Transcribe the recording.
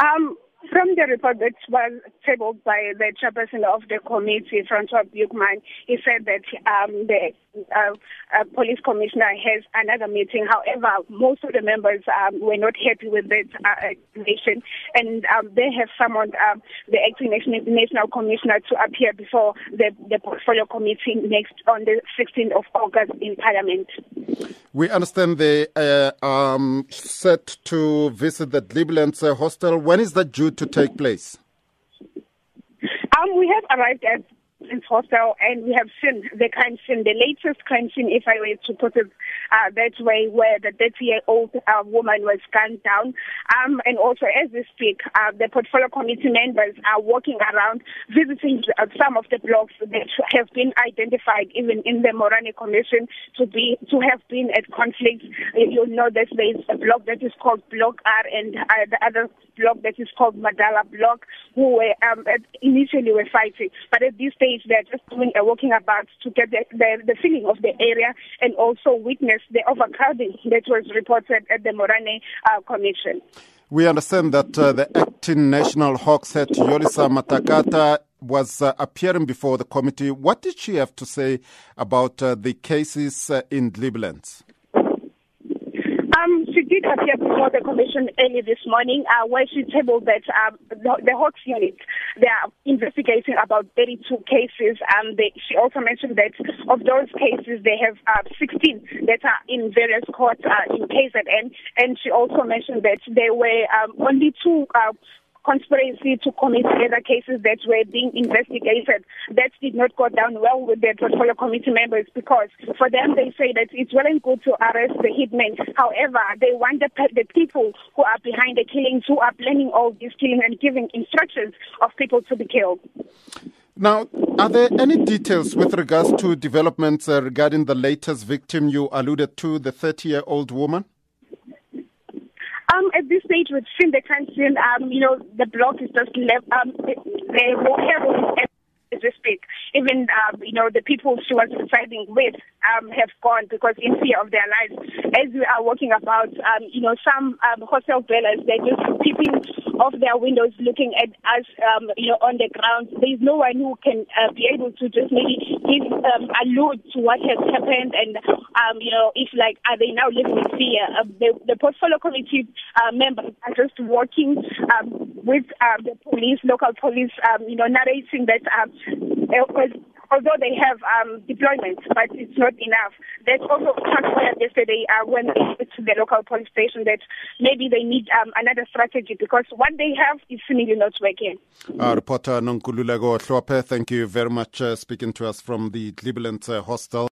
Um, from the report that was tabled by the chairperson of the committee, Francois Beukman, he said that um, the uh, uh, police commissioner has another meeting. However, most of the members um, were not happy with that uh, and um, they have summoned um, the acting national, national commissioner to appear before the, the portfolio committee next on the 16th of August in Parliament. We understand they uh, um, set to visit the Glebelands uh, hostel. When is that due to take place? Um, we have arrived at this hostel and we have seen the crime scene, the latest crime scene, if I were to put it uh, that way, where the 30-year-old uh, woman was gunned down. Um, and also, as we speak, uh, the portfolio committee members are walking around visiting uh, some of the blocks that have been identified, even in the Moerane Commission, to be to have been at conflict. You know that there is a block that is called Block R, and uh, the other block that is called Madala Block, who were um, initially were fighting, but at this stage they're just doing a walking about to get the, the, the feeling of the area and also witness the overcrowding that was reported at the Moerane uh, Commission. We understand that uh, the acting national hawks head Yolisa Matakata was uh, appearing before the committee. What did she have to say about uh, the cases uh, in Glebelands? She did appear before the commission early this morning, uh, where she tabled that um, the, the Hawks unit they are investigating about 32 cases. Um, they, she also mentioned that of those cases, they have uh, 16 that are in various courts uh, in KZN, and she also mentioned that there were um, only two uh, conspiracy to commit other cases that were being investigated. That did not go down well with the portfolio committee members because for them they say that it's well and good to arrest the hitmen. However, they want the, the people who are behind the killings, who are planning all these killings and giving instructions of people to be killed. Now, are there any details with regards to developments uh, regarding the latest victim you alluded to, the 30 year old woman? Um, at this stage, we've seen the scene. Um, you know, the block is just left. Um, they, they have as we speak. Even, um, you know, the people she was residing with um, have gone because in fear of their lives. As we are walking about, um, you know, some um, hostel dwellers, they're just peeping off their windows looking at us, um, you know, on the ground. There's no one who can uh, be able to just maybe give, um, allude to what has happened and, um, you know, if like, are they now living in fear? Uh, the, the portfolio committee uh, members are just working um, with uh, the police, local police, um, you know, narrating that um, although they have um, deployment, but it's not enough. That also transpired yesterday uh, when they went to the local police station that maybe they need um, another strategy because what they have is seemingly not working. Uh, reporter Nonkululeko Hlophe, thank you very much uh, speaking to us from the Glebelands uh, hostel.